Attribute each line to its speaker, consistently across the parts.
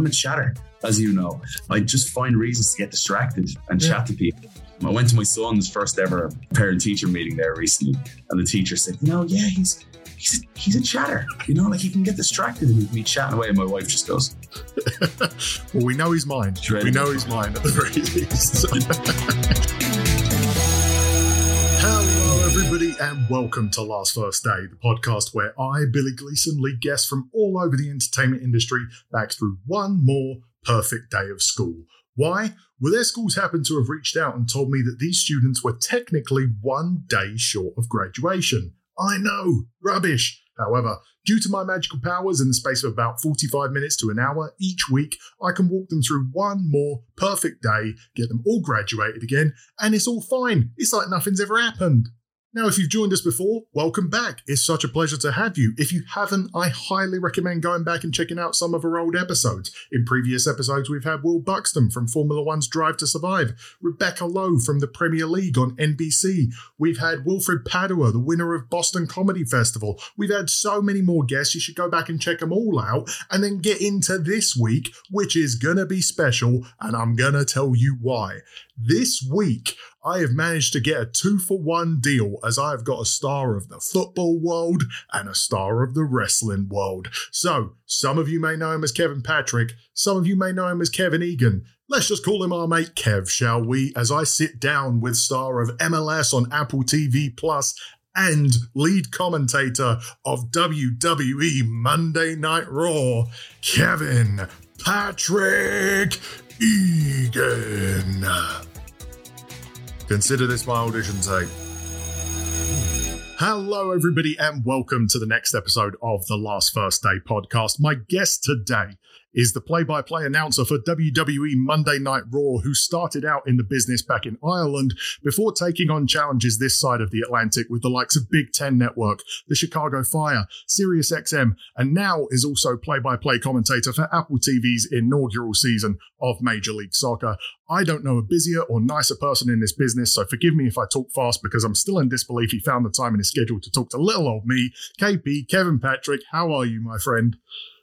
Speaker 1: I'm a chatter, as you know. I just find reasons to get distracted and yeah. chat to people. I went to my son's first ever parent teacher meeting there recently, and the teacher said, "You know, yeah, he's he's a, he's a chatter. You know, like he can get distracted and he can be chatting away." And my wife just goes,
Speaker 2: "Well, we know his mind. We know his mind at the very least." Everybody, and welcome to Last First Day, the podcast where I, Billy Gleeson, lead guests from all over the entertainment industry back through one more perfect day of school. Why? Well, their schools happen to have reached out and told me that these students were technically one day short of graduation. I know, rubbish. However, due to my magical powers in the space of about 45 minutes to an hour each week, I can walk them through one more perfect day, get them all graduated again, and it's all fine. It's like nothing's ever happened. Now, if you've joined us before, welcome back. It's such a pleasure to have you. If you haven't, I highly recommend going back and checking out some of our old episodes. In previous episodes, we've had Will Buxton from Formula One's Drive to Survive, Rebecca Lowe from the Premier League on NBC. We've had Wilfred Padua, the winner of Boston Comedy Festival. We've had so many more guests. You should go back and check them all out and then get into this week, which is going to be special, and I'm going to tell you why. This week, I have managed to get a two for one deal as I have got a star of the football world and a star of the wrestling world. So, some of you may know him as Kevin Patrick, some of you may know him as Kevin Egan. Let's just call him our mate Kev, shall we? As I sit down with star of MLS on Apple TV Plus and lead commentator of WWE Monday Night Raw, Kevin Patrick Egan. Consider this my audition tape. Hello, everybody, and welcome to the next episode of the Last First Day podcast. My guest today is the play by play announcer for WWE Monday Night Raw, who started out in the business back in Ireland before taking on challenges this side of the Atlantic with the likes of Big Ten Network, the Chicago Fire, SiriusXM, and now is also play by play commentator for Apple TV's inaugural season of Major League Soccer. I don't know a busier or nicer person in this business, so forgive me if I talk fast because I'm still in disbelief he found the time in his schedule to talk to little old me. KP, Kevin Patrick, how are you, my friend?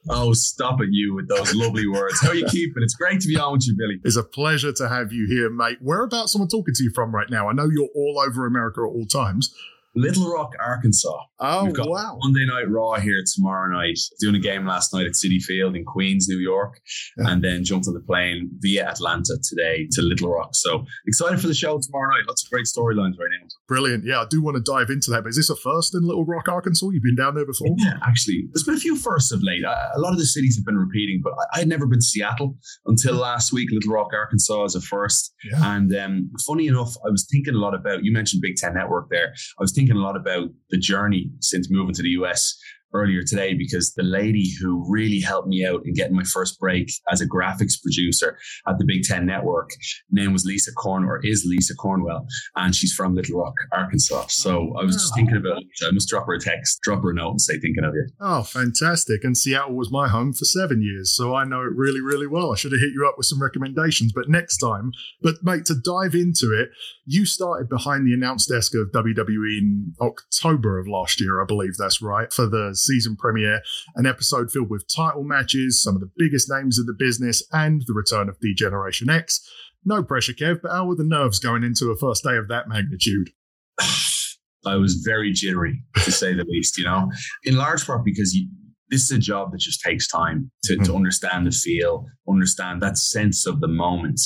Speaker 1: Oh, stop it, you with those lovely words. How are you keeping? It's great to be on with you, Billy.
Speaker 2: It's a pleasure to have you here, mate. Whereabouts am I talking to you from right now? I know you're all over America at all times.
Speaker 1: Little Rock, Arkansas.
Speaker 2: Oh, We've got wow.
Speaker 1: Monday Night Raw here tomorrow night. Doing a game last night at Citi Field in Queens, New York, yeah. and then jumped on the plane via Atlanta today to Little Rock. So excited for the show tomorrow night. Lots of great storylines right now.
Speaker 2: Brilliant. Yeah, I do want to dive into that. But is this a first in Little Rock, Arkansas? You've been down there before?
Speaker 1: Yeah, actually. There's been a few firsts of late. A lot of the cities have been repeating, but I had never been to Seattle until last week. Little Rock, Arkansas is a first. Yeah. And um, funny enough, I was thinking a lot about, you mentioned Big Ten Network there. I was thinking a lot about the journey since moving to the US earlier today because the lady who really helped me out in getting my first break as a graphics producer at the Big Ten Network, name was Lisa Cornwell, or is Lisa Cornwell, and she's from Little Rock, Arkansas. So I was just oh. thinking about it. I must drop her a text, drop her a note, and say thinking of you.
Speaker 2: Oh, fantastic! And Seattle was my home for seven years, so I know it really, really well. I should have hit you up with some recommendations, but next time. But mate, to dive into it, you started behind the announce desk of WWE in October of last year, I believe that's right, for the season premiere, an episode filled with title matches, some of the biggest names of the business, and the return of D-Generation X. No pressure, Kev, but how were the nerves going into a first day of that magnitude?
Speaker 1: I was very jittery, to say the least, you know, in large part because you, this is a job that just takes time to, mm. to hmm. understand the feel, understand that sense of the moment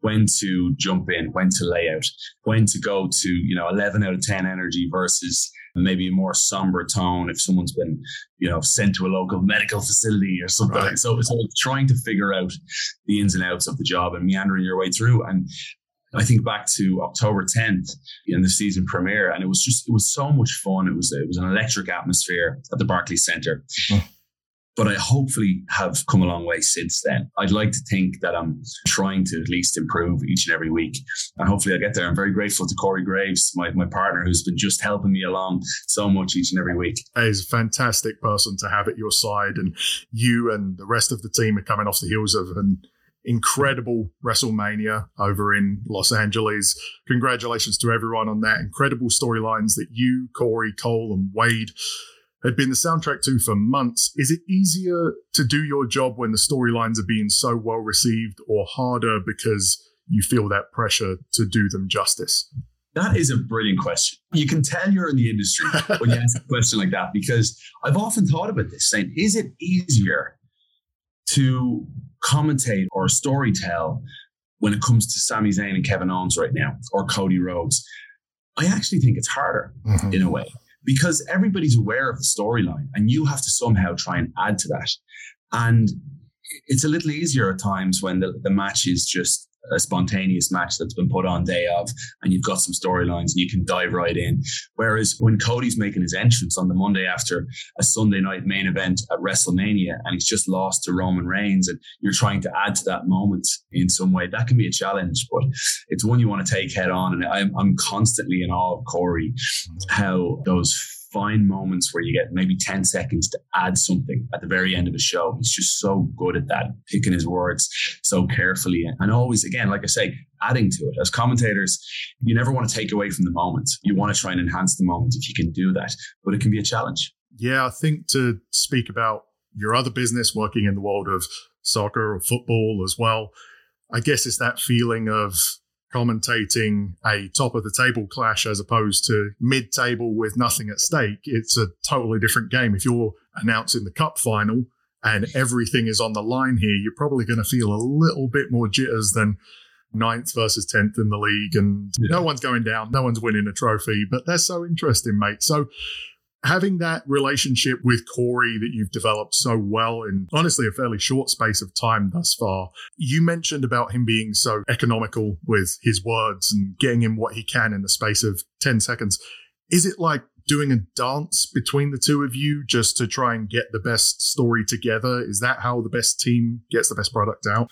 Speaker 1: when to jump in, when to lay out, when to go to, you know, 11 out of 10 energy versus maybe a more somber tone if someone's been, you know, sent to a local medical facility or something. Right. So, so trying to figure out the ins and outs of the job and meandering your way through. And I think back to October 10th in the season premiere, and it was just it was so much fun. It was it was an electric atmosphere at the Barclays Center. Mm but I hopefully have come a long way since then. I'd like to think that I'm trying to at least improve each and every week. And hopefully I get there. I'm very grateful to Corey Graves, my, my partner, who's been just helping me along so much each and every week.
Speaker 2: He's a fantastic person to have at your side. And you and the rest of the team are coming off the heels of an incredible WrestleMania over in Los Angeles. Congratulations to everyone on that. Incredible storylines that you, Corey, Cole, and Wade had been the soundtrack to for months. Is it easier to do your job when the storylines are being so well received or harder because you feel that pressure to do them justice?
Speaker 1: That is a brilliant question. You can tell you're in the industry when you ask a question like that because I've often thought about this saying, is it easier to commentate or storytell when it comes to Sami Zayn and Kevin Owens right now or Cody Rhodes? I actually think it's harder mm-hmm. in a way because everybody's aware of the storyline and you have to somehow try and add to that. And it's a little easier at times when the, the match is just a spontaneous match that's been put on day of and you've got some storylines and you can dive right in. Whereas when Cody's making his entrance on the Monday after a Sunday night main event at WrestleMania and he's just lost to Roman Reigns and you're trying to add to that moment in some way, that can be a challenge, but it's one you want to take head on. And I'm, I'm constantly in awe of Corey, how those find moments where you get maybe 10 seconds to add something at the very end of a show. He's just so good at that, picking his words so carefully and always, again, like I say, adding to it. As commentators, you never want to take away from the moment. You want to try and enhance the moment if you can do that, but it can be a challenge.
Speaker 2: Yeah, I think to speak about your other business working in the world of soccer or football as well, I guess it's that feeling of commentating a top of the table clash as opposed to mid table with nothing at stake, it's a totally different game. If you're announcing the cup final and everything is on the line here, you're probably going to feel a little bit more jitters than ninth versus 10th in the league. And yeah. no one's going down, no one's winning a trophy, but they're so interesting, mate. So, having that relationship with Corey that you've developed so well in honestly a fairly short space of time thus far, you mentioned about him being so economical with his words and getting him what he can in the space of 10 seconds. Is it like doing a dance between the two of you just to try and get the best story together? Is that how the best team gets the best product out?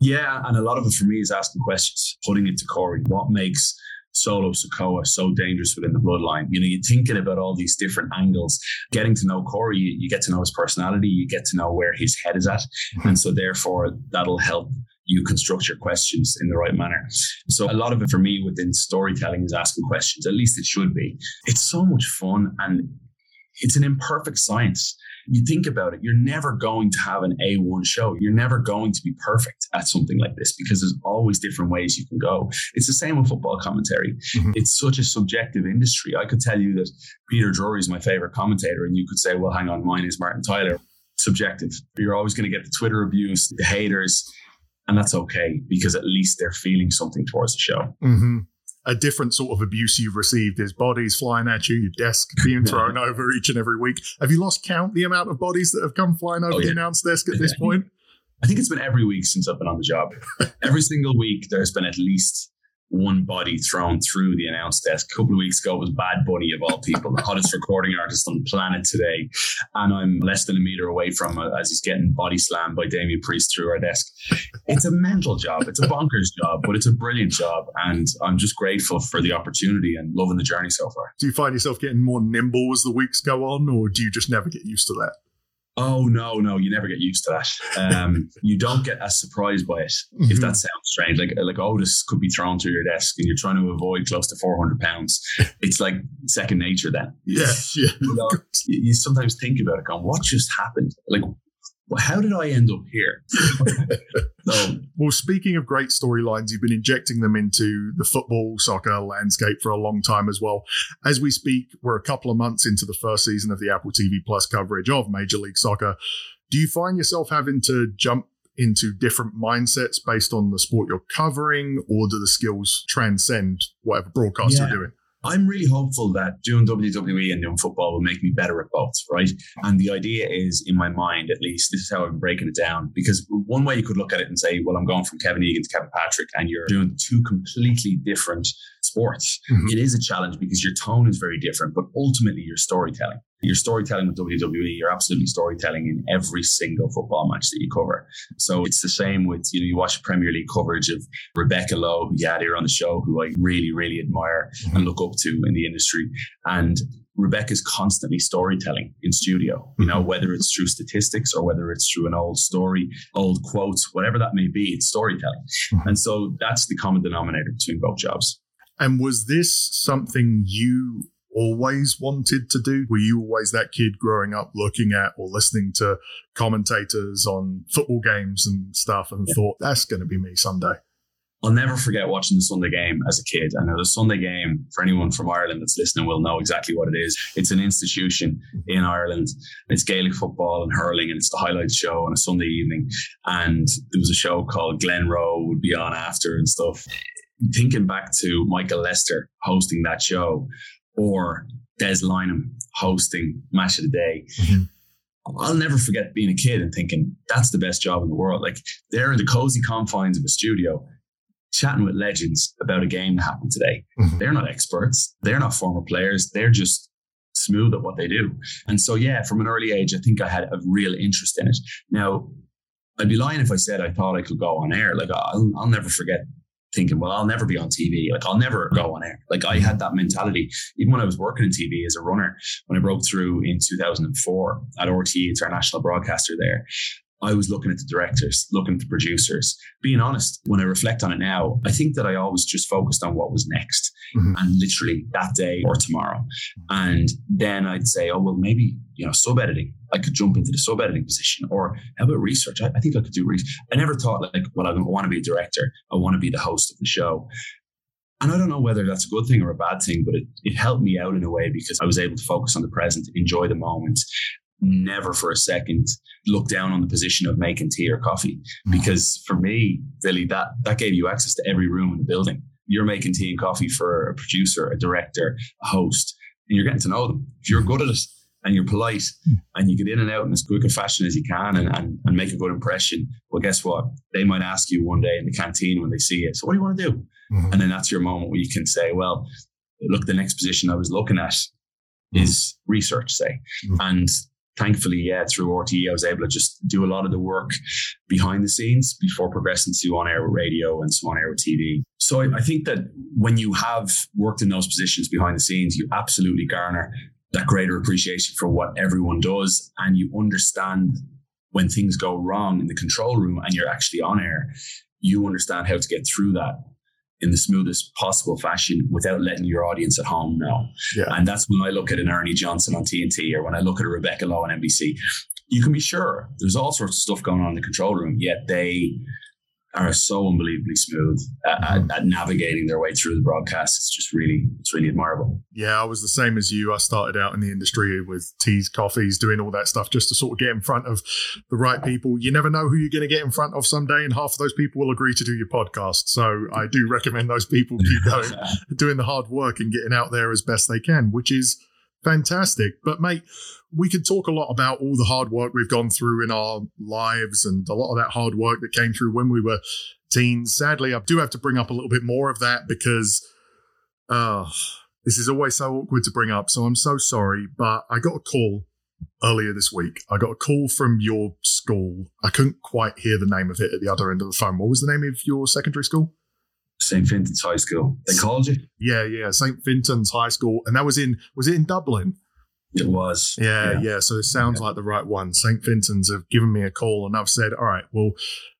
Speaker 1: Yeah, and a lot of it for me is asking questions, putting it to Corey. What makes Solo Sikoa so dangerous within the bloodline. You know, you're thinking about all these different angles. Getting to know Corey, you, you get to know his personality, you get to know where his head is at. Mm-hmm. And so therefore that'll help you construct your questions in the right manner. So a lot of it for me within storytelling is asking questions. At least it should be. It's so much fun and it's an imperfect science you think about it, you're never going to have an A1 show. You're never going to be perfect at something like this because there's always different ways you can go. It's the same with football commentary. Mm-hmm. It's such a subjective industry. I could tell you that Peter Drury is my favorite commentator, and you could say, well, hang on, mine is Martin Tyler. Subjective. You're always going to get the Twitter abuse, the haters, and that's okay because at least they're feeling something towards the show.
Speaker 2: Mm-hmm a different sort of abuse you've received is bodies flying at you, your desk being thrown over each and every week. Have you lost count the amount of bodies that have come flying over oh, yeah. the announce desk at this point?
Speaker 1: I think it's been every week since I've been on the job. every single week, there's been at least one body thrown through the announce desk. A couple of weeks ago was Bad Bunny of all people, the hottest recording artist on the planet today. And I'm less than a meter away from it as he's getting body slammed by Damian Priest through our desk. It's a mental job. It's a bonkers job, but it's a brilliant job. And I'm just grateful for the opportunity and loving the journey so far.
Speaker 2: Do you find yourself getting more nimble as the weeks go on, or do you just never get used to that?
Speaker 1: Oh no, no, you never get used to that. Um, you don't get as surprised by it mm-hmm. if that sounds strange. Like like Otis could be thrown to your desk and you're trying to avoid close to 400 pounds. It's like second nature then.
Speaker 2: Yeah, yeah.
Speaker 1: You, know, you sometimes think about it, going, "What just happened?" Like well, how did I end up here?
Speaker 2: so, well, speaking of great storylines, you've been injecting them into the football, soccer landscape for a long time as well. As we speak, we're a couple of months into the first season of the Apple TV Plus coverage of Major League Soccer. Do you find yourself having to jump into different mindsets based on the sport you're covering, or do the skills transcend whatever broadcast yeah. you're doing?
Speaker 1: I'm really hopeful that doing WWE and doing football will make me better at both, right? And the idea is, in my mind at least, this is how I'm breaking it down. Because one way you could look at it and say, well, I'm going from Kevin Egan to Kevin Patrick, and you're doing two completely different sports. Mm-hmm. It is a challenge because your tone is very different, but ultimately you're storytelling. You're storytelling with WWE. You're absolutely storytelling in every single football match that you cover. So it's the same with, you know, you watch Premier League coverage of Rebecca Lowe, who you had here on the show, who I really, really admire mm-hmm. and look up to in the industry. And Rebecca's constantly storytelling in studio, you know, mm-hmm. whether it's through statistics or whether it's through an old story, old quotes, whatever that may be, it's storytelling. Mm-hmm. And so that's the common denominator between both jobs.
Speaker 2: And was this something you always wanted to do? Were you always that kid growing up looking at or listening to commentators on football games and stuff and yeah. thought that's going to be me someday?
Speaker 1: I'll never forget watching the Sunday game as a kid. I know the Sunday game, for anyone from Ireland that's listening, will know exactly what it is. It's an institution in Ireland. It's Gaelic football and hurling, and it's the highlights show on a Sunday evening. And there was a show called Glenroe would be on after and stuff. Thinking back to Michael Lyster hosting that show, or Des Lynam hosting Match of the Day. Mm-hmm. I'll never forget being a kid and thinking that's the best job in the world. Like they're in the cozy confines of a studio chatting with legends about a game that happened today. Mm-hmm. They're not experts. They're not former players. They're just smooth at what they do. And so, yeah, from an early age, I think I had a real interest in it. Now, I'd be lying if I said I thought I could go on air. Like, I'll, I'll never forget thinking, well, I'll never be on TV. Like, I'll never go on air. Like, I had that mentality. Even when I was working in TV as a runner, when I broke through in 2004 at RTE, it's our national broadcaster there. I was looking at the directors, looking at the producers. Being honest, when I reflect on it now, I think that I always just focused on what was next mm-hmm. and literally that day or tomorrow. And then I'd say, oh, well, maybe, you know, sub editing. I could jump into the sub editing position. Or how about research? I, I think I could do research. I never thought, like, well, I want to be a director. I want to be the host of the show. And I don't know whether that's a good thing or a bad thing, but it, it helped me out in a way because I was able to focus on the present, enjoy the moment, never for a second look down on the position of making tea or coffee. Mm-hmm. Because for me, Billy, that that gave you access to every room in the building. You're making tea and coffee for a producer, a director, a host, and you're getting to know them. If you're good at it and you're polite mm. and you get in and out in as quick a fashion as you can and, and, and make a good impression, well, guess what? They might ask you one day in the canteen when they see you, so what do you want to do? Mm-hmm. And then that's your moment where you can say, well, look, the next position I was looking at mm-hmm. is research, say. Mm-hmm. And thankfully, yeah, through RTE, I was able to just do a lot of the work behind the scenes before progressing to on air radio and so on air with TV. So I, I think that when you have worked in those positions behind the scenes, you absolutely garner that greater appreciation for what everyone does and you understand when things go wrong in the control room and you're actually on air, you understand how to get through that in the smoothest possible fashion without letting your audience at home know. Yeah. And that's when I look at an Ernie Johnson on TNT or when I look at a Rebecca Lowe on NBC. You can be sure there's all sorts of stuff going on in the control room, yet they are so unbelievably smooth at, mm-hmm. at, at, navigating their way through the broadcast. It's just really, it's really admirable.
Speaker 2: Yeah, I was the same as you. I started out in the industry with teas, coffees, doing all that stuff just to sort of get in front of the right people. You never know who you're going to get in front of someday, and half of those people will agree to do your podcast. So I do recommend those people keep going, doing the hard work and getting out there as best they can, which is fantastic. But mate, we could talk a lot about all the hard work we've gone through in our lives and a lot of that hard work that came through when we were teens. Sadly, I do have to bring up a little bit more of that because uh, this is always so awkward to bring up. So I'm so sorry, but I got a call earlier this week. I got a call from your school. I couldn't quite hear the name of it at the other end of the phone. What was the name of your secondary school?
Speaker 1: St. Fintan's High School. They called you?
Speaker 2: Yeah, yeah, St. Fintan's High School. And that was in was it in Dublin?
Speaker 1: It was.
Speaker 2: Yeah, yeah. yeah. So it sounds yeah. like the right one. St. Fintan's have given me a call and I've said, all right, well,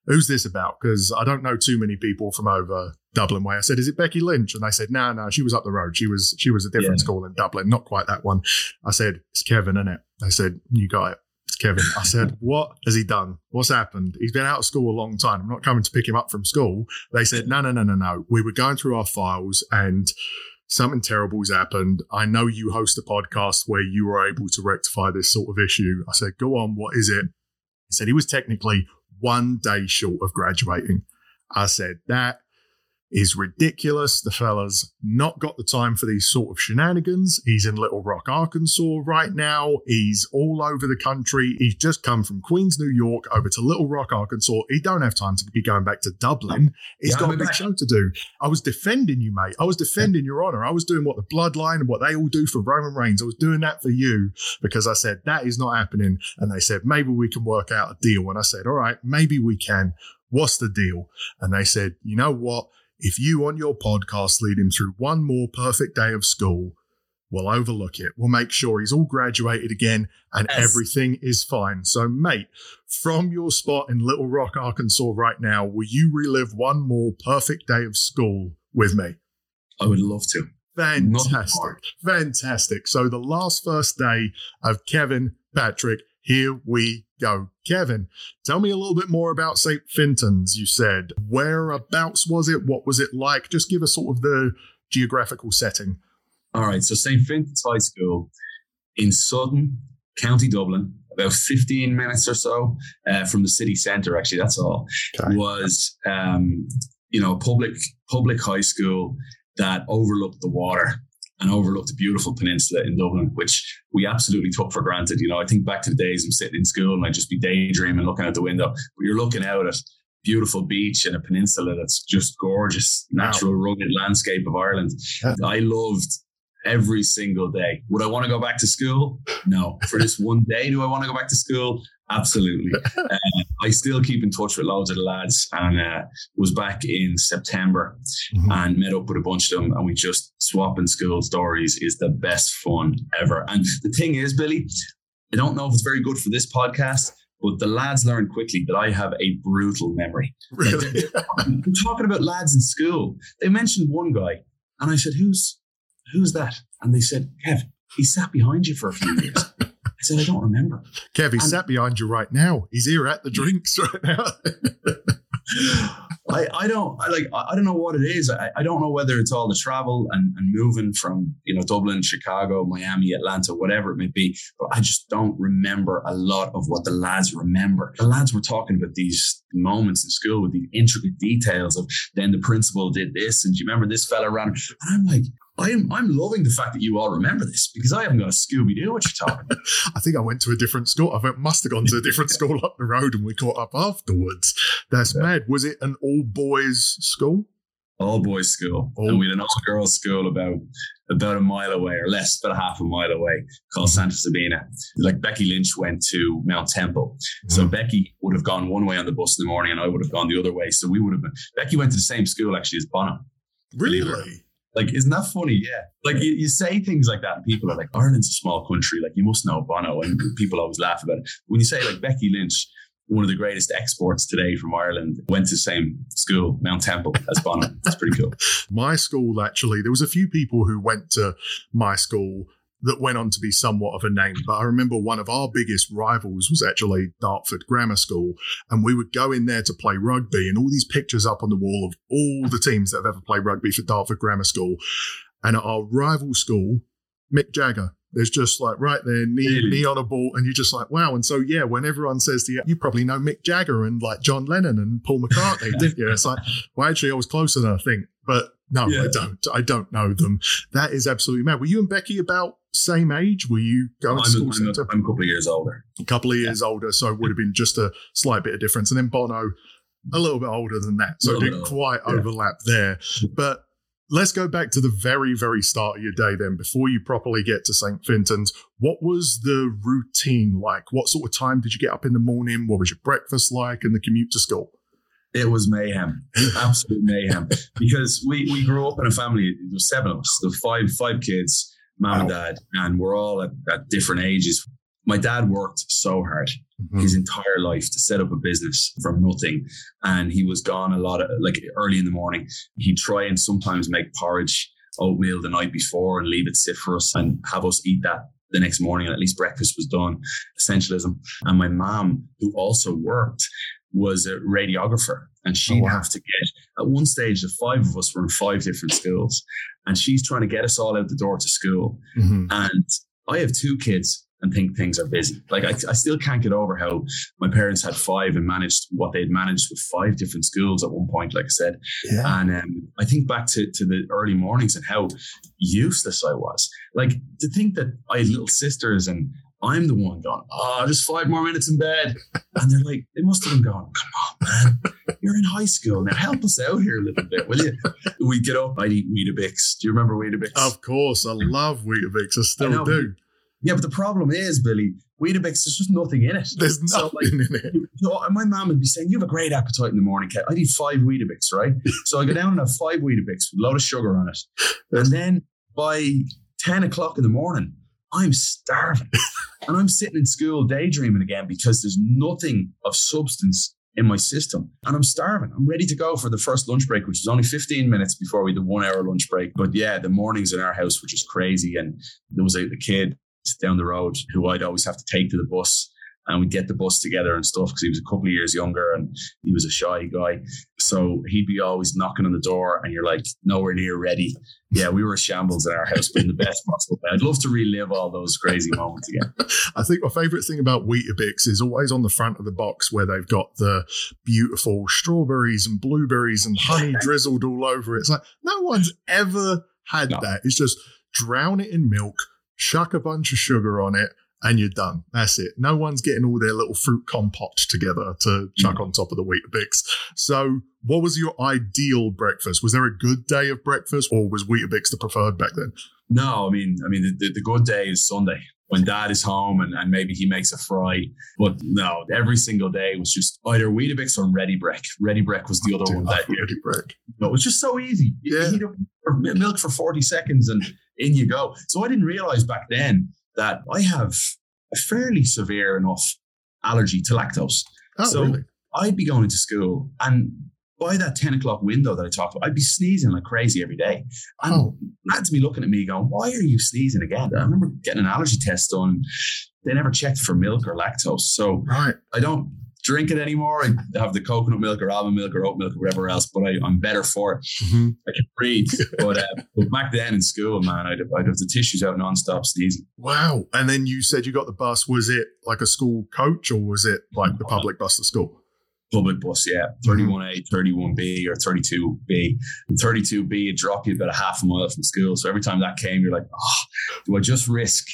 Speaker 2: who's this about? Because I don't know too many people from over Dublin way. I said, is it Becky Lynch? And they said, no, no, she was up the road. She was she was a different yeah. school in Dublin, not quite that one. I said, it's Kevin, isn't it? They said, you got it. Kevin. I said, what has he done? What's happened? He's been out of school a long time. I'm not coming to pick him up from school. They said, no, no, no, no, no. We were going through our files and something terrible's happened. I know you host a podcast where you were able to rectify this sort of issue. I said, go on, what is it? He said he was technically one day short of graduating. I said, that is ridiculous. The fella's not got the time for these sort of shenanigans. He's in Little Rock, Arkansas right now. He's all over the country. He's just come from Queens, New York over to Little Rock, Arkansas. He don't have time to be going back to Dublin. He's yeah, got a big show to do. I was defending you, mate. I was defending your honor. I was doing what the bloodline and what they all do for Roman Reigns. I was doing that for you because I said that is not happening. And they said, maybe we can work out a deal. And I said, all right, maybe we can. What's the deal? And they said, you know what? If you on your podcast lead him through one more perfect day of school, we'll overlook it. We'll make sure he's all graduated again and yes. everything is fine. So, mate, from your spot in Little Rock, Arkansas right now, will you relive one more perfect day of school with me?
Speaker 1: I would love to.
Speaker 2: Fantastic. Fantastic. So the last first day of Kevin Patrick, here we go. Kevin, tell me a little bit more about St. Fintan's, you said. Whereabouts was it? What was it like? Just give us sort of the geographical setting.
Speaker 1: All right. So St. Fintan's High School in Sutton, County Dublin, about 15 minutes or so uh, from the city centre, actually, that's all, okay. was, um, you know, a public public high school that overlooked the water and overlooked a beautiful peninsula in Dublin, which we absolutely took for granted. You know, I think back to the days I'm sitting in school and I'd just be daydreaming looking out the window, but you're looking out at beautiful beach and a peninsula that's just gorgeous, natural, wow. rugged landscape of Ireland. Yeah. I loved every single day. Would I want to go back to school? No. For this one day, do I want to go back to school? Absolutely. uh, I still keep in touch with loads of the lads and uh, was back in September mm-hmm. and met up with a bunch of them and we just swapping school stories is the best fun ever. And the thing is, Billy, I don't know if it's very good for this podcast, but the lads learn quickly that I have a brutal memory.
Speaker 2: Really?
Speaker 1: I'm talking about lads in school. They mentioned one guy and I said, who's who's that? And they said, Kev, he sat behind you for a few years. I said, I don't remember.
Speaker 2: Kev, he and, sat behind you right now. He's here at the drinks right now.
Speaker 1: I, I don't I like I don't know what it is. I, I don't know whether it's all the travel and, and moving from you know Dublin, Chicago, Miami, Atlanta, whatever it may be. But I just don't remember a lot of what the lads remember. The lads were talking about these moments in school with the intricate details of then the principal did this and do you remember this fella around? And I'm like, I'm I'm loving the fact that you all remember this because I haven't got a Scooby Doo what you're talking. About.
Speaker 2: I think I went to a different school. I must have gone to a different school up the road, and we caught up afterwards. That's yeah. mad. Was it an all boys school?
Speaker 1: All boys school, all and we had an all girls school about about a mile away or less, about a half a mile away, called. Santa Sabina. Like Becky Lynch went to Mount Temple, so mm. Becky would have gone one way on the bus in the morning, and I would have gone the other way. So we would have been. Becky went to the same school actually as Bono.
Speaker 2: Really?
Speaker 1: Like, isn't that funny? Yeah. Like you, you say things like that, and people are like, Ireland's a small country. Like you must know Bono, and people always laugh about it. When you say like Becky Lynch, one of the greatest exports today from Ireland, went to the same school, Mount Temple, as Bono. That's pretty cool.
Speaker 2: my school, actually, there was a few people who went to my school that went on to be somewhat of a name. But I remember one of our biggest rivals was actually Dartford Grammar School. And we would go in there to play rugby and all these pictures up on the wall of all the teams that have ever played rugby for Dartford Grammar School. And at our rival school, Mick Jagger. There's just like right there, knee, really? knee on a ball, and you're just like, wow. And so, yeah, when everyone says to you, you probably know Mick Jagger and like John Lennon and Paul McCartney, didn't you? It's like, well, actually, I was closer than I think, but no, yeah. I don't. I don't know them. That is absolutely mad. Were you and Becky about same age? Were you going I'm to school
Speaker 1: a, I'm, a, I'm a couple of years older.
Speaker 2: A couple of years yeah. older, so it would have been just a slight bit of difference. And then Bono, a little bit older than that, so it didn't quite yeah. overlap there. But let's go back to the very, very start of your day then, before you properly get to St. Fintan's. What was the routine like? What sort of time did you get up in the morning? What was your breakfast like and the commute to school?
Speaker 1: It was mayhem, absolute mayhem. Because we, we grew up in a family, there was seven of us, there five five kids, mom wow. and dad, and we're all at, at, different ages. My dad worked so hard mm-hmm. his entire life to set up a business from nothing. And he was gone a lot of like early in the morning. He'd try and sometimes make porridge, oatmeal the night before and leave it sit for us and have us eat that the next morning and at least breakfast was done essentialism and my mom who also worked was a radiographer and she'd oh, wow. have to get at one stage the five of us were in five different schools and she's trying to get us all out the door to school mm-hmm. and i have two kids and think things are busy like I, I, still can't get over how my parents had five and managed what they'd managed with five different schools at one point like i said yeah. and um, i think back to, to the early mornings and how useless i was like to think that i had little sisters and I'm the one going, oh, just five more minutes in bed. And they're like, they must have been going, come on, man, you're in high school. Now help us out here a little bit, will you? We get up, I'd eat Weetabix. Do you remember Weetabix?
Speaker 2: Of course. I love Weetabix. I still I do.
Speaker 1: Yeah, but the problem is, Billy, Weetabix, there's just nothing in it.
Speaker 2: There's nothing so, like, in it. You
Speaker 1: know, my mom would be saying, You have a great appetite in the morning, Kat. I'd eat five Weetabix, right? so I go down and have five Weetabix with a lot of sugar on it. And then by 10 o'clock in the morning, I'm starving. and I'm sitting in school daydreaming again because there's nothing of substance in my system. And I'm starving. I'm ready to go for the first lunch break, which was only 15 minutes before we had the one hour lunch break. But yeah, the mornings in our house were just crazy. And there was a, a kid down the road who I'd always have to take to the bus and we'd get the bus together and stuff because he was a couple of years younger and he was a shy guy. So he'd be always knocking on the door and you're like nowhere near ready. Yeah, we were shambles in our house, but in the best possible way. I'd love to relive all those crazy moments again.
Speaker 2: I think my favorite thing about Weetabix is always on the front of the box where they've got the beautiful strawberries and blueberries and honey drizzled all over it. It's like no one's ever had no. that. It's just drown it in milk, chuck a bunch of sugar on it, and you're done. That's it. No one's getting all their little fruit compote together to chuck mm. on top of the Weetabix. So, what was your ideal breakfast? Was there a good day of breakfast, or was Weetabix the preferred back then?
Speaker 1: No, I mean, I mean, the, the good day is Sunday when Dad is home and, and maybe he makes a fry. But no, every single day was just either Weetabix or Ready Brek. Ready Brek was the other one that year.
Speaker 2: Ready Brek.
Speaker 1: No, it was just so easy. You yeah. heat up milk for forty seconds and in you go. So I didn't realize back then that I have a fairly severe enough allergy to lactose.
Speaker 2: Oh,
Speaker 1: so
Speaker 2: really?
Speaker 1: I'd be going to school and by that 10 o'clock window that I talked about, I'd be sneezing like crazy every day. And oh. lads be looking at me going, why are you sneezing again? I remember getting an allergy test done. They never checked for milk or lactose. So
Speaker 2: right.
Speaker 1: I don't drink it anymore. I have the coconut milk or almond milk or oat milk or whatever else, but I, am better for it. Mm-hmm. I can breathe. but, uh, but back then in school, man, I'd, I'd have the tissues out nonstop sneezing.
Speaker 2: Wow. And then you said you got the bus. Was it like a school coach or was it like the public bus to school?
Speaker 1: Public bus, yeah. 31A, 31B, or 32B. And 32B, it dropped you about a half a mile from school. So every time that came, you're like, oh, do I just risk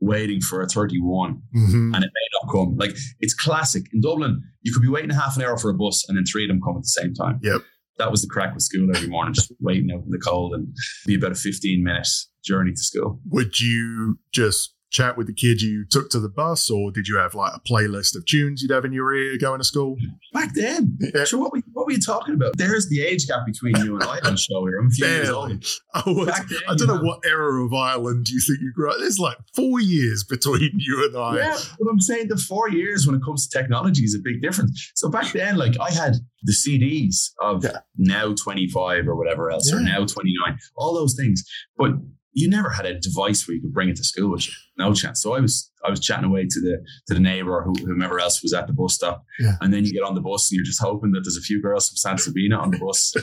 Speaker 1: waiting for a 31 mm-hmm. and it may not come. Like it's classic. In Dublin, you could be waiting half an hour for a bus and then three of them come at the same time.
Speaker 2: Yep.
Speaker 1: That was the crack with school every morning, just waiting out in the cold and be about a 15 minute journey to school.
Speaker 2: Would you just chat with the kid you took to the bus, or did you have like a playlist of tunes you'd have in your ear going to school?
Speaker 1: Back then, yeah. sure. What, we, what were you talking about? There's the age gap between you and I the show here. I'm a few years old.
Speaker 2: Oh, then, I don't know know what era of Ireland you think you grew up. There's like four years between you and I.
Speaker 1: Yeah, but I'm saying the four years when it comes to technology is a big difference. So back then, like I had the CDs of yeah. now 25 or whatever else, yeah. or now 29, all those things. But you never had a device where you could bring it to school with you. No chance. So I was I was chatting away to the to the neighbor or whomever else was at the bus stop.
Speaker 2: Yeah.
Speaker 1: And then you get on the bus and you're just hoping that there's a few girls from San Sabina on the bus,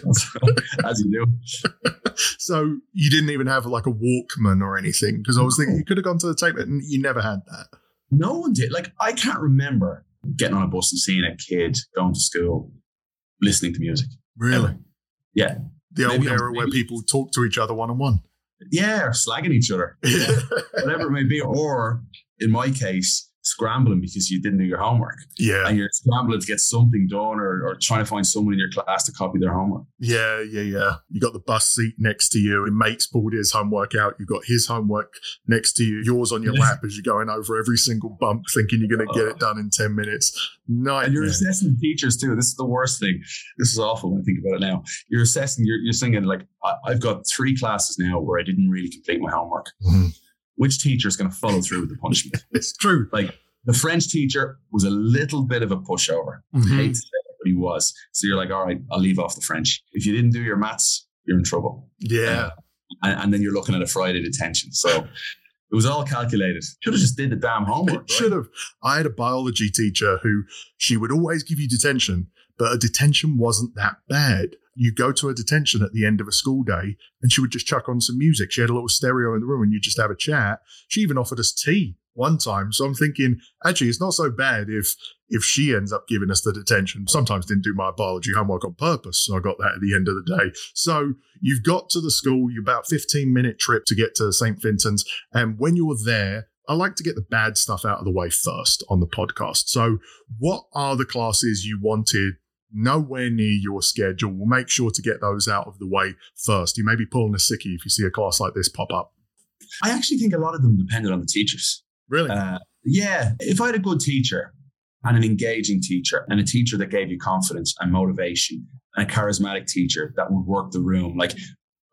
Speaker 1: as you do.
Speaker 2: so you didn't even have like a Walkman or anything because I was thinking you could have gone to the tape and you never had that.
Speaker 1: No one did. Like I can't remember getting on a bus and seeing a kid going to school listening to music.
Speaker 2: Really?
Speaker 1: Ever. Yeah.
Speaker 2: The old Maybe era where people talk to each other one on one
Speaker 1: yeah, slagging each other, whatever it may be. Or in my case, scrambling because you didn't do your homework.
Speaker 2: Yeah.
Speaker 1: And you're scrambling to get something done or, or trying to find someone in your class to copy their homework.
Speaker 2: Yeah, yeah, yeah. You got the bus seat next to you. Your mate's pulled his homework out. You've got his homework next to you, yours on your lap as you're going over every single bump, thinking you're going to get it done in 10 minutes. Nightmare.
Speaker 1: And you're assessing teachers too. This is the worst thing. This is awful when I think about it now. You're assessing, you're, you're thinking like, I, have got three classes now where I didn't really complete my homework. Mm-hmm which teacher is going to follow through with the punishment?
Speaker 2: it's true.
Speaker 1: Like the French teacher was a little bit of a pushover. Mm-hmm. Hate to say it, but he was. So you're like, all right, I'll leave off the French. If you didn't do your maths, you're in trouble.
Speaker 2: Yeah.
Speaker 1: Uh, and, and, then you're looking at a Friday detention. So it was all calculated. Should have just did the damn homework. Right?
Speaker 2: Should have. I had a biology teacher who she would always give you detention, but a detention wasn't that bad. You go to a detention at the end of a school day and she would just chuck on some music. She had a little stereo in the room and you just have a chat. She even offered us tea one time. So I'm thinking, actually, it's not so bad if if she ends up giving us the detention. Sometimes didn't do my biology homework on purpose, so I got that at the end of the day. So you've got to the school, you're about 15 minute trip to get to St. Vincent's, and when you're there. I like to get the bad stuff out of the way first on the podcast. So, what are the classes you wanted nowhere near your schedule? We'll make sure to get those out of the way first. You may be pulling a sickie if you see a class like this pop up.
Speaker 1: I actually think a lot of them depended on the teachers.
Speaker 2: Really? Uh,
Speaker 1: yeah. If I had a good teacher and an engaging teacher and a teacher that gave you confidence and motivation and a charismatic teacher that would work the room, like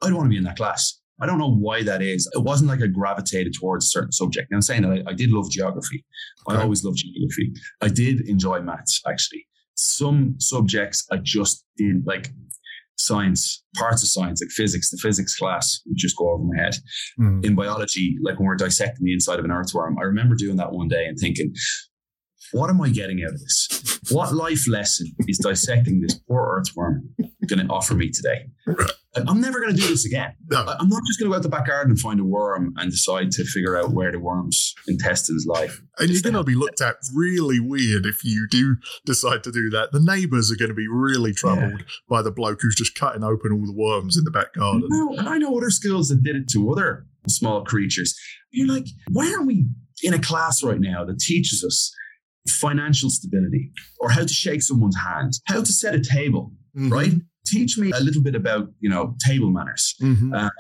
Speaker 1: I'd want to be in that class. I don't know why that is. It wasn't like I gravitated towards a certain subject. And I'm saying that I, I did love geography. I always loved geography. I did enjoy maths, actually. some subjects I just didn't like science, parts of science, like physics, the physics class would just go over my head. Mm. In biology, like when we're dissecting the inside of an earthworm, I remember doing that one day and thinking, what am I getting out of this? What life lesson is dissecting this poor earthworm going to offer me today? I'm never going to do this again. No. I'm not just going to go out the back garden and find a worm and decide to figure out where the worm's intestines lie.
Speaker 2: And you're going to be looked at really weird if you do decide to do that. The neighbours are going to be really troubled yeah. by the bloke who's just cutting open all the worms in the back garden.
Speaker 1: No, and I know other schools that did it to other small creatures. You're like, why aren't we in a class right now that teaches us financial stability or how to shake someone's hand, how to set a table, mm-hmm. right? Teach me a little bit about, you know, table manners. Mm-hmm. Um,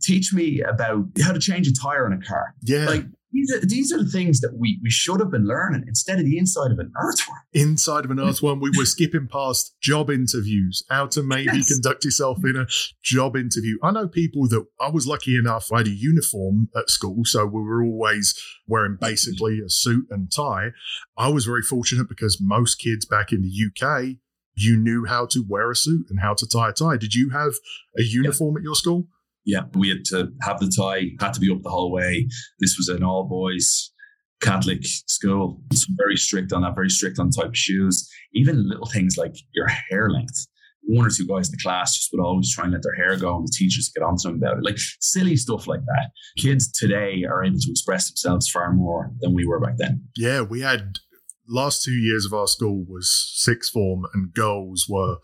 Speaker 1: teach me about how to change a tire on a car.
Speaker 2: Yeah.
Speaker 1: Like these are, these are the things that we, we should have been learning instead of the inside of an earthworm.
Speaker 2: Inside of an earthworm, we were skipping past job interviews, how to maybe yes. conduct yourself in a job interview. I know people that I was lucky enough, I had a uniform at school, so we were always wearing basically a suit and tie. I was very fortunate because most kids back in the UK, you knew how to wear a suit and how to tie a tie. Did you have a uniform at your school?
Speaker 1: Yeah, we had to have the tie, had to be up the whole way. This was an all boys Catholic school. So very strict on that, very strict on type of shoes. Even little things like your hair length. One or two guys in the class just would always try and let their hair go, and the teachers get on to them about it. Like silly stuff like that. Kids today are able to express themselves far more than we were back then.
Speaker 2: Yeah, we had last two years of our school was sixth form, and girls were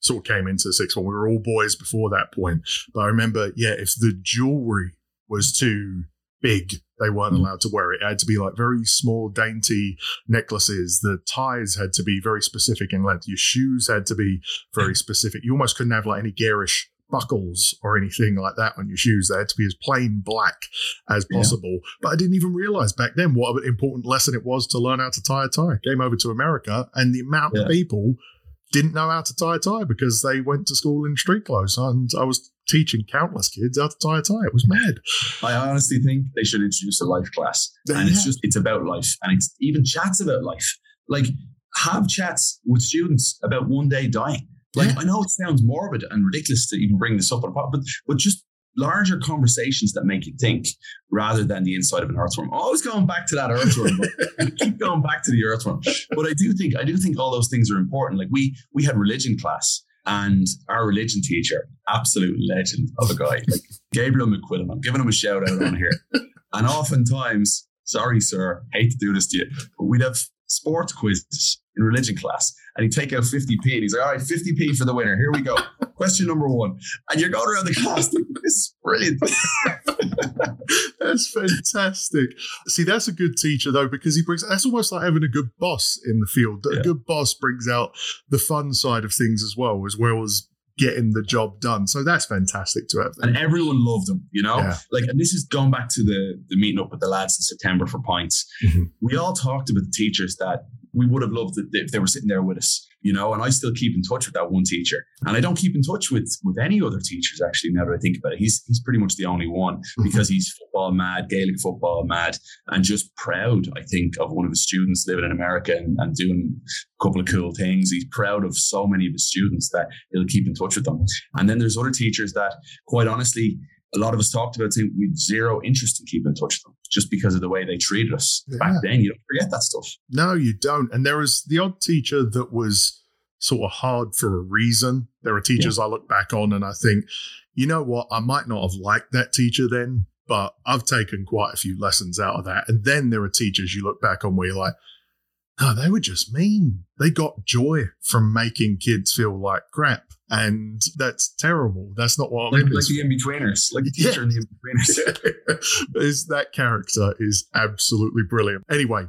Speaker 2: sort of came into the sixth one. We were all boys before that point. But I remember, yeah, if the jewelry was too big, they weren't mm. allowed to wear it. It had to be like very small, dainty necklaces. The ties had to be very specific in length. Your shoes had to be very specific. You almost couldn't have like any garish buckles or anything like that on your shoes. They had to be as plain black as possible. Yeah. But I didn't even realize back then what an important lesson it was to learn how to tie a tie. Came over to America and the amount yeah. of people didn't know how to tie a tie because they went to school in street clothes. And I was teaching countless kids how to tie a tie. It was mad.
Speaker 1: I honestly think they should introduce a life class. And yeah. it's just, it's about life. And it's even chats about life. Like, have chats with students about one day dying. Like, yeah. I know it sounds morbid and ridiculous to even bring this up, but, but just larger conversations that make you think rather than the inside of an earthworm. Always going back to that earthworm. keep going back to the earthworm. But I do think I do think all those things are important. Like we we had religion class and our religion teacher, absolute legend of a guy, like Gabriel McQuillan. I'm giving him a shout out on here. And oftentimes, sorry, sir, hate to do this to you, but we'd have sports quizzes in religion class and he'd take out 50p and he's like, all right, 50p for the winner. Here we go. Question number one. And you're going around the class. This is brilliant.
Speaker 2: that's fantastic. See, that's a good teacher though, because he brings that's almost like having a good boss in the field. A good boss brings out the fun side of things as well, as well as getting the job done. So that's fantastic to have.
Speaker 1: Them. And everyone loved them, you know? Yeah. Like, and this is going back to the, the meeting up with the lads in September for pints. Mm-hmm. We all talked about the teachers that we would have loved it if they were sitting there with us, you know. And I still keep in touch with that one teacher, and I don't keep in touch with with any other teachers actually. Now that I think about it, he's he's pretty much the only one mm-hmm. because he's football mad, Gaelic football mad, and just proud. I think of one of his students living in America and, and doing a couple of cool things. He's proud of so many of his students that he'll keep in touch with them. And then there's other teachers that, quite honestly, a lot of us talked about saying we zero interest in keeping in touch with them just because of the way they treated us yeah. back then. You don't forget that stuff.
Speaker 2: No, you don't. And there was the odd teacher that was sort of hard for a reason. There are teachers yeah. I look back on and I think, you know what, I might not have liked that teacher then, but I've taken quite a few lessons out of that. And then there are teachers you look back on where you're like, no, they were just mean. They got joy from making kids feel like crap. And that's terrible. That's not what
Speaker 1: I'm like, like the Inbetweeners, like the teacher yeah. in the Inbetweeners.
Speaker 2: is that character is absolutely brilliant. Anyway,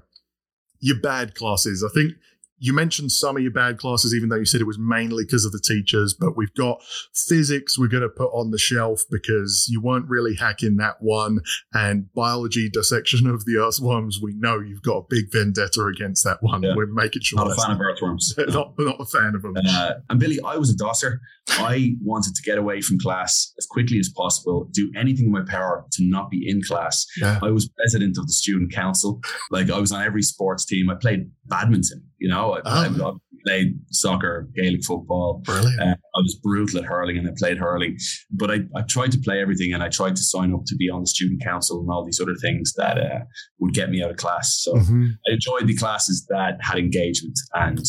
Speaker 2: your bad classes. I think you mentioned some of your bad classes, even though you said it was mainly because of the teachers. But we've got physics we're going to put on the shelf because you weren't really hacking that one. And biology dissection of the earthworms, we know you've got a big vendetta against that one. Yeah. We're making sure.
Speaker 1: Not a fan of earthworms.
Speaker 2: not, not a fan of them.
Speaker 1: Uh, and Billy, I was a dosser. I wanted to get away from class as quickly as possible, do anything in my power to not be in class. Yeah. I was president of the student council. Like I was on every sports team. I played badminton, you know, I, oh. I, played soccer, Gaelic football.
Speaker 2: Brilliant. Uh,
Speaker 1: I was brutal at hurling and I played hurling. But I, I tried to play everything and I tried to sign up to be on the student council and all these other things that uh, would get me out of class. So mm-hmm. I enjoyed the classes that had engagement and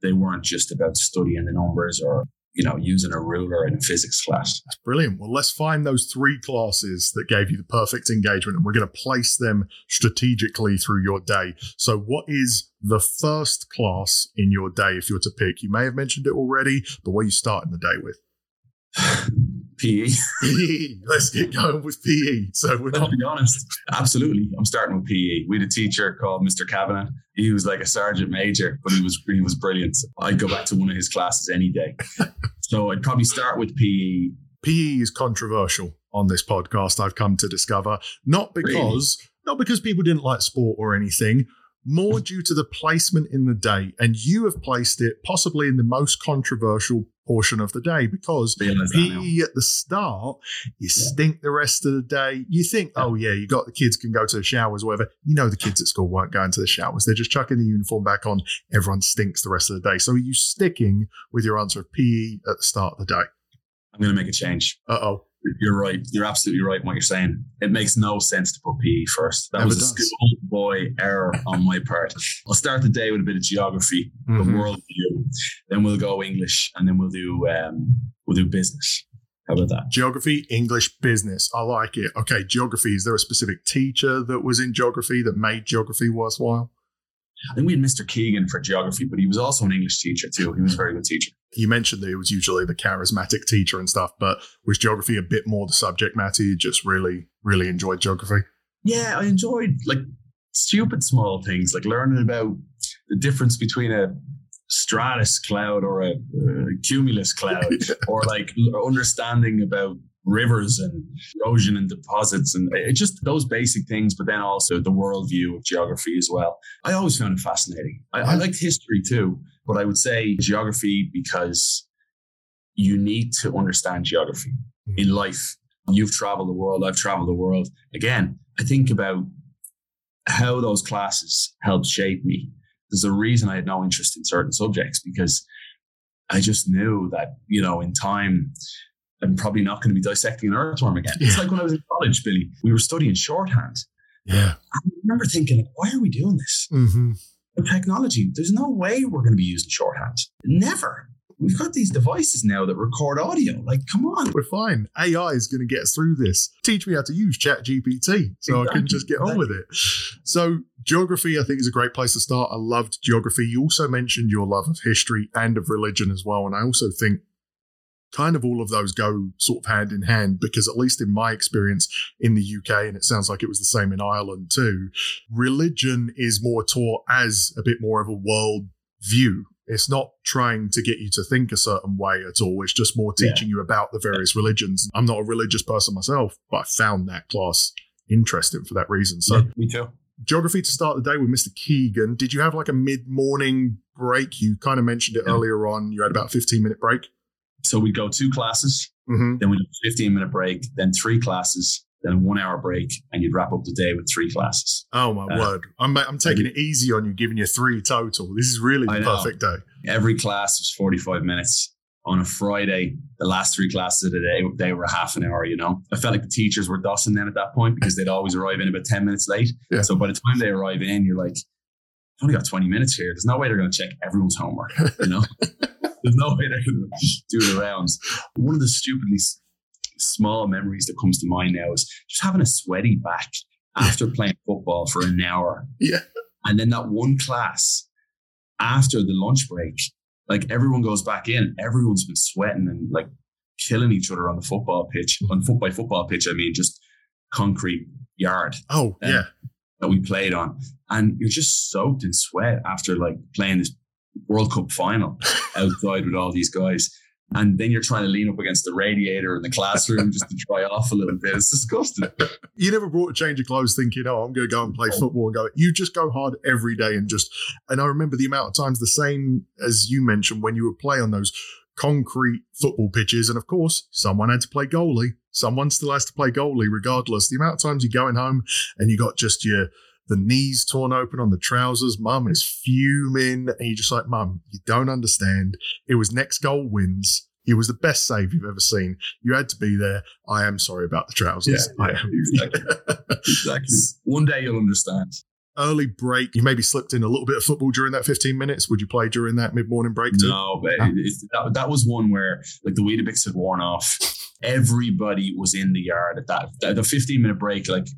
Speaker 1: they weren't just about studying the numbers or you know, using a ruler in a physics class.
Speaker 2: That's brilliant. Well, let's find those three classes that gave you the perfect engagement, and we're going to place them strategically through your day. So, what is the first class in your day if you were to pick? You may have mentioned it already, but what are you starting the day with?
Speaker 1: PE.
Speaker 2: PE. Let's get going with PE. So we're
Speaker 1: not. To be honest, absolutely. I'm starting with PE. We had a teacher called Mr. Kavanagh. He was like a sergeant major, but he was he was brilliant. I'd go back to one of his classes any day. so I'd probably start with PE.
Speaker 2: PE is controversial on this podcast. I've come to discover not because really? not because people didn't like sport or anything, more mm-hmm. due to the placement in the day. And you have placed it possibly in the most controversial portion of the day because PE at the start, you stink the rest of the day. You think, oh yeah, you got the kids can go to the showers, or whatever. You know the kids at school weren't going to the showers. They're just chucking the uniform back on. Everyone stinks the rest of the day. So are you sticking with your answer of PE at the start of the day?
Speaker 1: I'm going to make a change.
Speaker 2: Uh oh.
Speaker 1: You're right. You're absolutely right in what you're saying. It makes no sense to put PE first. That Never was a schoolboy error on my part. I'll start the day with a bit of geography, mm-hmm. the world view. Then we'll go English, and then we'll do um, we'll do business. How about that?
Speaker 2: Geography, English, business. I like it. Okay, geography. Is there a specific teacher that was in geography that made geography worthwhile?
Speaker 1: I think we had Mr. Keegan for geography, but he was also an English teacher too. He was a very good teacher.
Speaker 2: You mentioned that it was usually the charismatic teacher and stuff, but was geography a bit more the subject matter? You just really, really enjoyed geography?
Speaker 1: Yeah, I enjoyed like stupid small things, like learning about the difference between a stratus cloud or a, a cumulus cloud, or like understanding about rivers and erosion and deposits and it just those basic things, but then also the worldview of geography as well. I always found it fascinating. I, I liked history too, but I would say geography because you need to understand geography mm. in life. You've traveled the world, I've traveled the world. Again, I think about how those classes helped shape me. There's a reason I had no interest in certain subjects because I just knew that, you know, in time, I'm probably not going to be dissecting an earthworm again. Yeah. It's like when I was in college, Billy, we were studying shorthand.
Speaker 2: Yeah.
Speaker 1: I remember thinking, why are we doing this? Mm-hmm. The technology, there's no way we're going to be using shorthand. Never. We've got these devices now that record audio. Like, come on.
Speaker 2: We're fine. AI is going to get us through this. Teach me how to use Chat GPT so exactly. I can just get on with it. So, geography, I think, is a great place to start. I loved geography. You also mentioned your love of history and of religion as well. And I also think kind of all of those go sort of hand in hand because at least in my experience in the UK and it sounds like it was the same in Ireland too religion is more taught as a bit more of a world view. It's not trying to get you to think a certain way at all. It's just more teaching yeah. you about the various religions. I'm not a religious person myself but I found that class interesting for that reason. So
Speaker 1: yeah, me too.
Speaker 2: geography to start the day with Mr. Keegan. Did you have like a mid-morning break? You kind of mentioned it yeah. earlier on. You had about a 15 minute break
Speaker 1: so we'd go two classes, mm-hmm. then we do a 15 minute break, then three classes, then a one hour break, and you'd wrap up the day with three classes.
Speaker 2: Oh my uh, word! I'm I'm taking it easy on you, giving you three total. This is really the perfect day.
Speaker 1: Every class was 45 minutes. On a Friday, the last three classes of the day, they were half an hour, you know. I felt like the teachers were dusting then at that point because they'd always arrive in about 10 minutes late. Yeah. So by the time they arrive in, you're like, I've only got 20 minutes here. There's no way they're going to check everyone's homework, you know? There's no way they're going to do the rounds. One of the stupidly small memories that comes to mind now is just having a sweaty back after playing football for an hour.
Speaker 2: Yeah.
Speaker 1: And then that one class after the lunch break, like everyone goes back in, everyone's been sweating and like killing each other on the football pitch. On foot by football pitch, I mean just concrete yard.
Speaker 2: Oh, um, yeah.
Speaker 1: That we played on. And you're just soaked in sweat after like playing this World Cup final outside with all these guys. And then you're trying to lean up against the radiator in the classroom just to dry off a little bit. It's disgusting.
Speaker 2: You never brought a change of clothes thinking, oh, I'm going to go and play football and go. You just go hard every day and just. And I remember the amount of times the same as you mentioned when you would play on those concrete football pitches. And of course, someone had to play goalie. Someone still has to play goalie regardless. The amount of times you're going home and you got just your the knees torn open on the trousers. Mum is fuming. And you're just like, Mum, you don't understand. It was next goal wins. He was the best save you've ever seen. You had to be there. I am sorry about the trousers.
Speaker 1: Yeah, yeah exactly. exactly. One day you'll understand.
Speaker 2: Early break. You maybe slipped in a little bit of football during that 15 minutes. Would you play during that mid morning break too?
Speaker 1: No, but it, that, that was one where like the Weetabix had worn off. Everybody was in the yard at that. The 15 minute break, like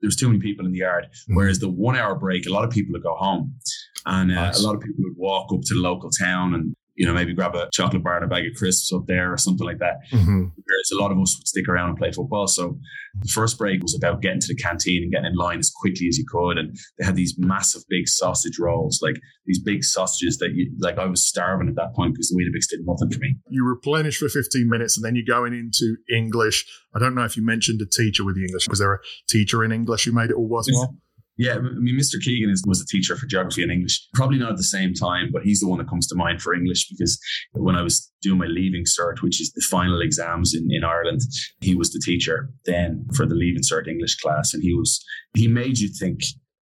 Speaker 1: there's too many people in the yard. Mm-hmm. Whereas the one hour break, a lot of people would go home. And uh, nice. a lot of people would walk up to the local town and you know, maybe grab a chocolate bar and a bag of crisps up there or something like that. Mm-hmm. Whereas a lot of us would stick around and play football. So the first break was about getting to the canteen and getting in line as quickly as you could. And they had these massive big sausage rolls, like these big sausages that you, like I was starving at that point because the Weetabix did nothing for me.
Speaker 2: You replenish for 15 minutes and then you're going into English. I don't know if you mentioned a teacher with the English. Was there a teacher in English who made it all worthwhile?
Speaker 1: Yeah, I mean, Mr. Keegan is, was a teacher for geography and English. Probably not at the same time, but he's the one that comes to mind for English because when I was doing my leaving cert, which is the final exams in, in Ireland, he was the teacher then for the leaving cert English class. And he was, he made you think,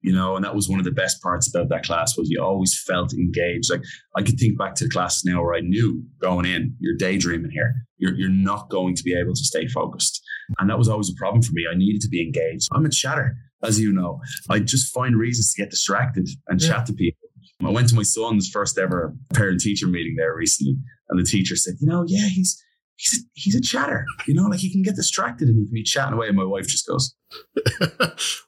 Speaker 1: you know, and that was one of the best parts about that class was you always felt engaged. Like I could think back to the classes now where I knew going in, you're daydreaming here. You're, you're not going to be able to stay focused. And that was always a problem for me. I needed to be engaged. I'm a chatter as you know. I just find reasons to get distracted and yeah. chat to people. I went to my son's first ever parent teacher meeting there recently, and the teacher said, "You know, yeah, he's he's a, he's a chatter. You know, like he can get distracted and he can be chatting away." And my wife just goes,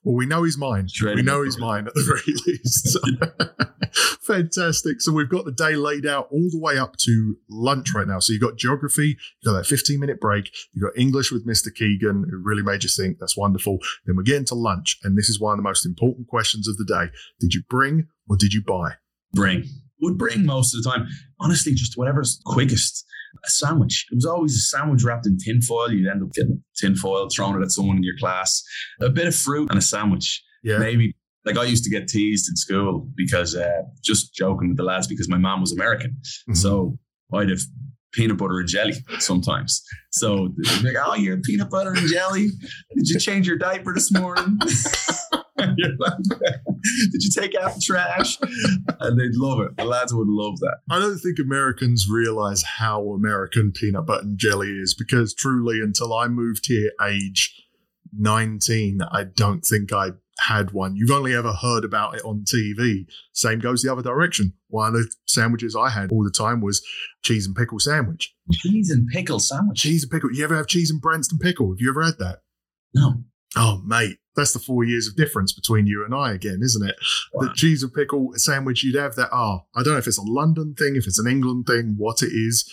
Speaker 2: "Well, we know he's mine. We know he's mine at the very least." Fantastic. So we've got the day laid out all the way up to lunch right now. So you've got geography, you've got that 15 minute break, you've got English with Mr. Keegan, who really made you think. That's wonderful. Then we're getting to lunch. And this is one of the most important questions of the day. Did you bring or did you buy?
Speaker 1: Bring. Would bring most of the time. Honestly, just whatever's quickest. A sandwich. It was always a sandwich wrapped in tinfoil. You'd end up getting tinfoil, throwing it at someone in your class. A bit of fruit and a sandwich. Yeah. Maybe like I used to get teased in school because uh, just joking with the lads because my mom was American. Mm-hmm. So I'd have peanut butter and jelly sometimes. So like, oh, you're peanut butter and jelly. Did you change your diaper this morning? like, Did you take out the trash? And they'd love it. The lads would love that.
Speaker 2: I don't think Americans realize how American peanut butter and jelly is because truly, until I moved here, age 19, I don't think I had one. You've only ever heard about it on TV. Same goes the other direction. One of the sandwiches I had all the time was cheese and pickle sandwich.
Speaker 1: Cheese and pickle sandwich.
Speaker 2: Cheese and pickle. You ever have cheese and Branston pickle? Have you ever had that?
Speaker 1: No.
Speaker 2: Oh, mate, that's the four years of difference between you and I again, isn't it? Wow. The cheese and pickle sandwich, you'd have that. Oh, I don't know if it's a London thing, if it's an England thing, what it is.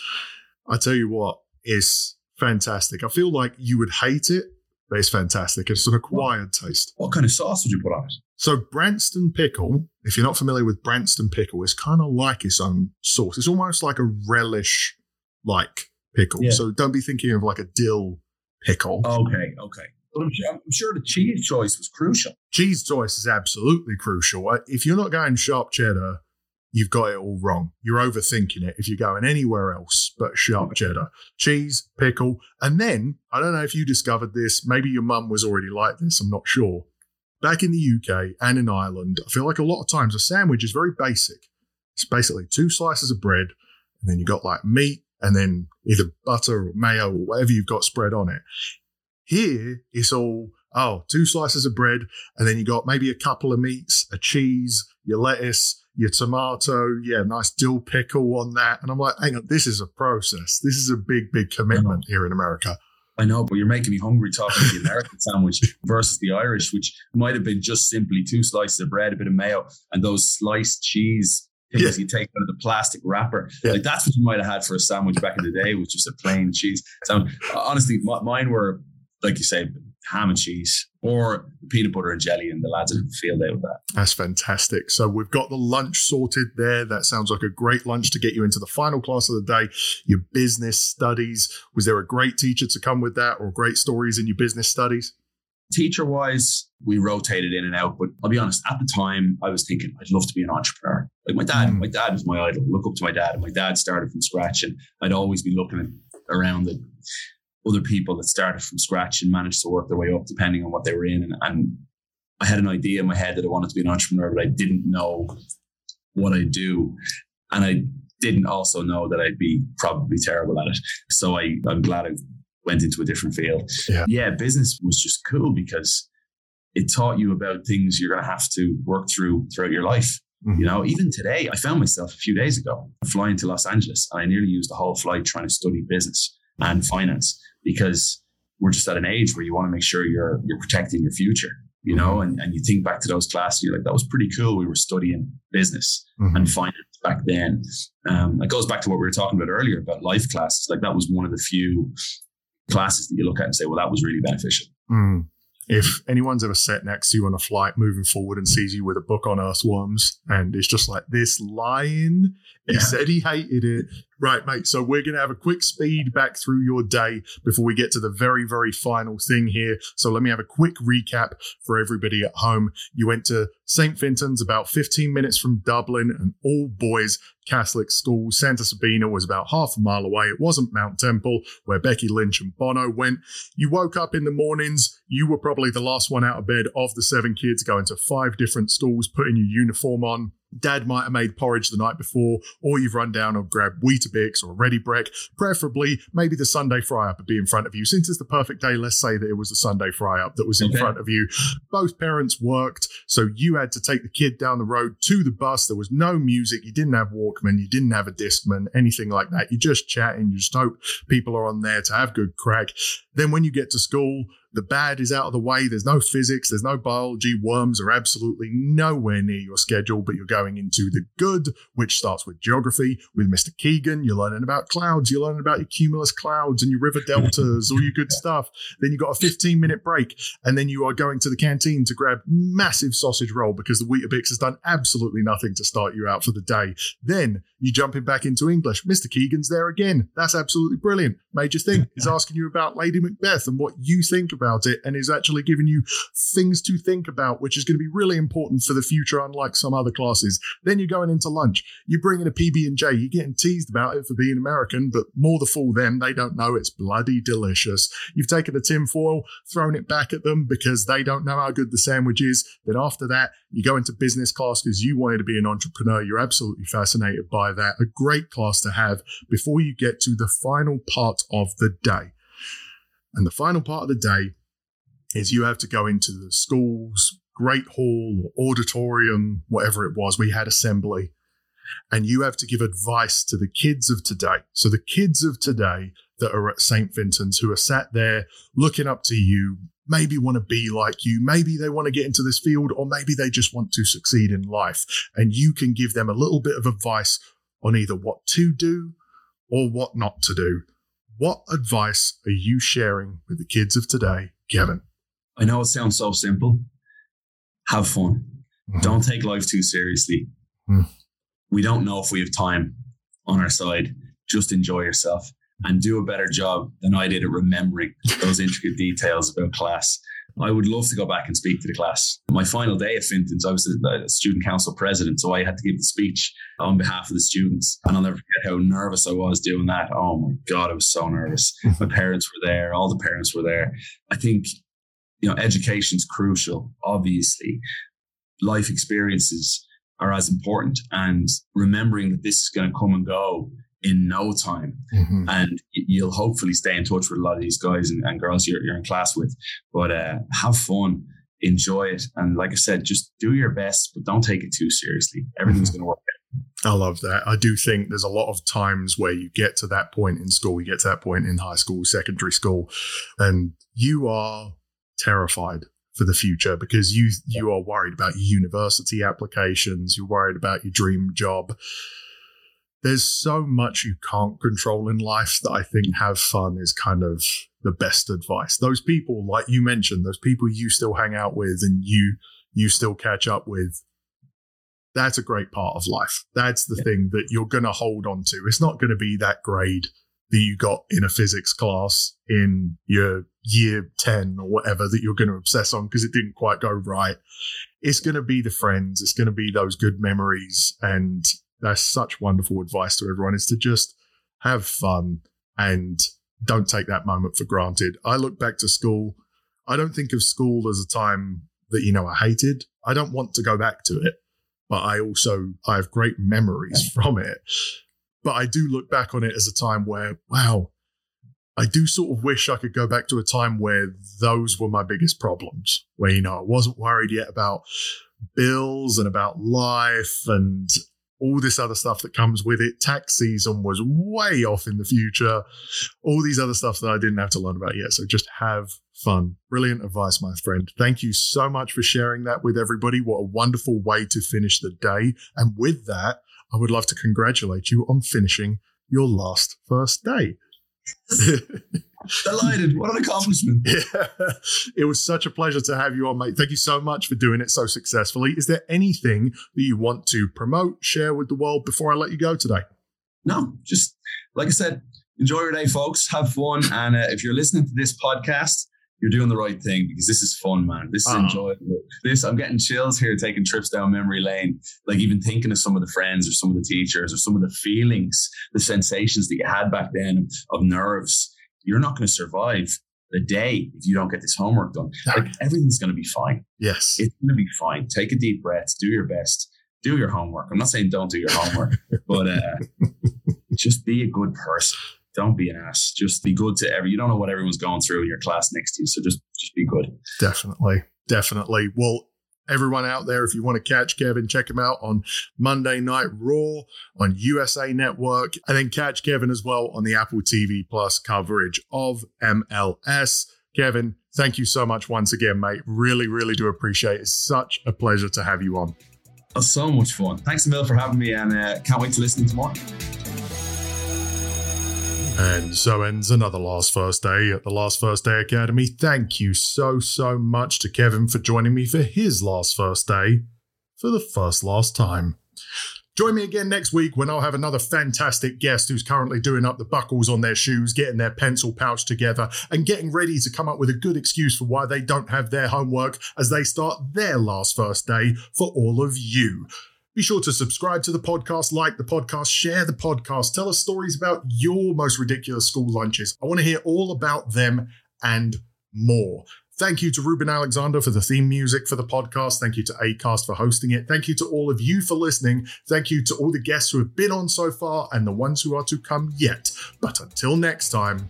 Speaker 2: I tell you what, it's fantastic. I feel like you would hate it but it's fantastic. It's an acquired taste.
Speaker 1: What kind of sauce would you put on it?
Speaker 2: So Branston pickle, if you're not familiar with Branston pickle, it's kind of like its own sauce. It's almost like a relish like pickle. Yeah. So don't be thinking of like a dill pickle.
Speaker 1: Okay, okay. But I'm sure, I'm sure the cheese choice was crucial.
Speaker 2: Cheese choice is absolutely crucial. If you're not going sharp cheddar, you've got it all wrong. You're overthinking it if you're going anywhere else but sharp cheddar, cheese, pickle. And then, I don't know if you discovered this, maybe your mum was already like this, I'm not sure. Back in the UK and in Ireland, I feel like a lot of times a sandwich is very basic. It's basically two slices of bread, and then you got like meat, and then either butter or mayo or whatever you've got spread on it. Here, it's all, oh, two slices of bread, and then you got maybe a couple of meats, a cheese, your lettuce, your tomato, yeah, nice dill pickle on that. And I'm like, hang on, this is a process. This is a big, big commitment here in America.
Speaker 1: I know, but you're making me hungry talking the American sandwich versus the Irish, which might have been just simply two slices of bread, a bit of mayo, and those sliced cheese things yeah. you take out of the plastic wrapper. Yeah. Like that's what you might have had for a sandwich back in the day, which was a plain cheese. So honestly, mine were like you say, ham and cheese or peanut butter and jelly, and the lads would field out with that.
Speaker 2: That's fantastic. So we've got the lunch sorted there. That sounds like a great lunch to get you into the final class of the day. Your business studies. Was there a great teacher to come with that, or great stories in your business studies?
Speaker 1: Teacher wise, we rotated in and out, but I'll be honest, at the time I was thinking I'd love to be an entrepreneur. Like my dad, mm. my dad was my idol. Look up to my dad, and my dad started from scratch, and I'd always be looking around the other people that started from scratch and managed to work their way up depending on what they were in. And, and I had an idea in my head that I wanted to be an entrepreneur, but I didn't know what I do. And I didn't also know that I'd be probably terrible at it. So I, I'm glad I went into a different field.
Speaker 2: Yeah.
Speaker 1: yeah, business was just cool because it taught you about things you're going to have to work through throughout your life.
Speaker 2: Mhm.
Speaker 1: You know, even today, I found myself a few days ago flying to Los Angeles. And I nearly used the whole flight trying to study business and finance because we're just at an age where you want to make sure you're you're protecting your future. You know, and, and you think back to those classes, you're like, that was pretty cool. We were studying business
Speaker 2: Mhm.
Speaker 1: and finance back then. Um, it goes back to what we were talking about earlier about life classes. Like that was one of the few classes that you look at and say, well, that was really beneficial.
Speaker 2: Mm. If anyone's ever sat next to you on a flight moving forward and sees you with a book on earthworms and it's just like this lion, he
Speaker 1: Yeah.
Speaker 2: said he hated it. Right, mate. So we're going to have a quick speed back through your day before we get to the very, very final thing here. So let me have a quick recap for everybody at home. You went to St. Fintan's about 15 minutes from Dublin, an all boys Catholic school. Santa Sabina was about half a mile away. It wasn't Mount Temple where Becky Lynch and Bono went. You woke up in the mornings. You were probably the last one out of bed of the seven kids going to five different schools, putting your uniform on. Dad might have made porridge the night before, or you've run down or grabbed Weetabix or Ready Brek. Preferably, maybe the Sunday fry up would be in front of you. Since it's the perfect day, let's say that it was the Sunday fry up that was in
Speaker 1: Okay.
Speaker 2: front of you. Both parents worked, so you had to take the kid down the road to the bus. There was no music. You didn't have Walkman. You didn't have a Discman, anything like that. You're just chatting. You just hope people are on there to have good crack. Then when you get to school, the bad is out of the way. There's no physics, there's no biology. Worms are absolutely nowhere near your schedule, but you're going into the good, which starts with geography. With Mr. Keegan, you're learning about clouds, you're learning about your cumulus clouds and your river deltas, all your good stuff. Then you've got a 15 minute break, and then you are going to the canteen to grab massive sausage roll because the Weetabix has done absolutely nothing to start you out for the day. Then you're jumping back into English. Mr. Keegan's there again. That's absolutely brilliant. Major thing is asking you about Lady Macbeth and what you think about it, and is actually giving you things to think about, which is going to be really important for the future, unlike some other classes. Then you're going into lunch. You're bringing a PB and J. You're getting teased about it for being American, but more the fool them. They don't know it's bloody delicious. You've taken a tin foil, thrown it back at them because they don't know how good the sandwich is. Then after that, you go into business class because you wanted to be an entrepreneur. You're absolutely fascinated by that. A great class to have before you get to the final part of the day. And the final part of the day is you have to go into the school's great hall or auditorium, whatever it was. We had assembly. And you have to give advice to the kids of today. So the kids of today that are at St. Vincent's who are sat there looking up to you, maybe want to be like you, maybe they want to get into this field, or maybe they just want to succeed in life. And you can give them a little bit of advice on either what to do or what not to do. What advice are you sharing with the kids of today, Kevin?
Speaker 1: I know it sounds so simple. Have fun. Don't take life too seriously.
Speaker 2: Mm.
Speaker 1: We don't know if we have time on our side. Just enjoy yourself and do a better job than I did at remembering those intricate details about class. I would love to go back and speak to the class. My final day at Fintan's, I was the student council president, so I had to give the speech on behalf of the students. And I'll never forget how nervous I was doing that. Oh my God, I was so nervous. My parents were there, all the parents were there. I think, you know, education's crucial, obviously. Life experiences are as important and remembering that this is going to come and go in no time.
Speaker 2: Mhm.
Speaker 1: and you'll hopefully stay in touch with a lot of these guys and, and girls you're, you're in class with. But uh, have fun. Enjoy it. And like i said just do your best but don't take it too seriously. Everything's going to work out.
Speaker 2: I love that. I do think there's a lot of times where you get to that point in school, you get to that point in high school, secondary school, and you are terrified for the future because you you are worried about your university applications, you're worried about your dream job. There's so much you can't control in life that I think have fun is kind of the best advice. Those people, like you mentioned, those people you still hang out with and you you still catch up with, that's a great part of life. That's the
Speaker 1: Yeah.
Speaker 2: thing that you're going to hold on to. It's not going to be that grade that you got in a physics class in your year 10 or whatever that you're going to obsess on because it didn't quite go right. It's going to be the friends. It's going to be those good memories. And that's such wonderful advice to everyone is to just have fun and don't take that moment for granted. I look back to school. I don't think of school as a time that, you know, I hated. I don't want to go back to it, but I also, I have great memories from it. But I do look back on it as a time where, wow, I do sort of wish I could go back to a time where those were my biggest problems, where, you know, I wasn't worried yet about bills and about life and all this other stuff that comes with it. Tax season was way off in the future. All these other stuff that I didn't have to learn about yet. So just have fun. Brilliant advice, my friend. Thank you so much for sharing that with everybody. What a wonderful way to finish the day. And with that, I would love to congratulate you on finishing your last first day.
Speaker 1: Delighted. What an accomplishment.
Speaker 2: Yeah. It was such a pleasure to have you on, mate. Thank you so much for doing it so successfully. Is there anything that you want to promote, share with the world before I let you go today?
Speaker 1: No, just like I said, enjoy your day, folks. Have fun. And uh, if you're listening to this podcast, you're doing the right thing because this is fun, man. This is oh. enjoyable. This I'm getting chills here, taking trips down memory lane. Like even thinking of some of the friends or some of the teachers or some of the feelings, the sensations that you had back then of nerves. You're not going to survive the day if you don't get this homework done. Like everything's going to be fine.
Speaker 2: Yes,
Speaker 1: it's going to be fine. Take a deep breath. Do your best. Do your homework. I'm not saying don't do your homework, but uh, just be a good person don't be an ass. Just be good to every. You don't know what everyone's going through in your class next to you, so just just be good.
Speaker 2: Definitely, definitely. Well, everyone out there, if you want to catch Kevin, check him out on Monday Night Raw on USA Network, and then catch Kevin as well on the Apple TV Plus coverage of MLS. Kevin, thank you so much once again, mate. Really, really do appreciate it. It's such a pleasure to have you on.
Speaker 1: So much fun. Thanks, Emil, for having me, and uh, can't wait to listen to more.
Speaker 2: And so ends another Last First Day at the Last First Day Academy. Thank you so, so much to Kevin for joining me for his last first day for the first last time. Join me again next week when I'll have another fantastic guest who's currently doing up the buckles on their shoes, getting their pencil pouch together, and getting ready to come up with a good excuse for why they don't have their homework as they start their last first day for all of you. Be sure to subscribe to the podcast, like the podcast, share the podcast, tell us stories about your most ridiculous school lunches. I want to hear all about them and more. Thank you to Ruben Alexander for the theme music for the podcast. Thank you to ACAST for hosting it. Thank you to all of you for listening. Thank you to all the guests who have been on so far and the ones who are to come yet. But until next time,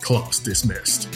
Speaker 2: class dismissed.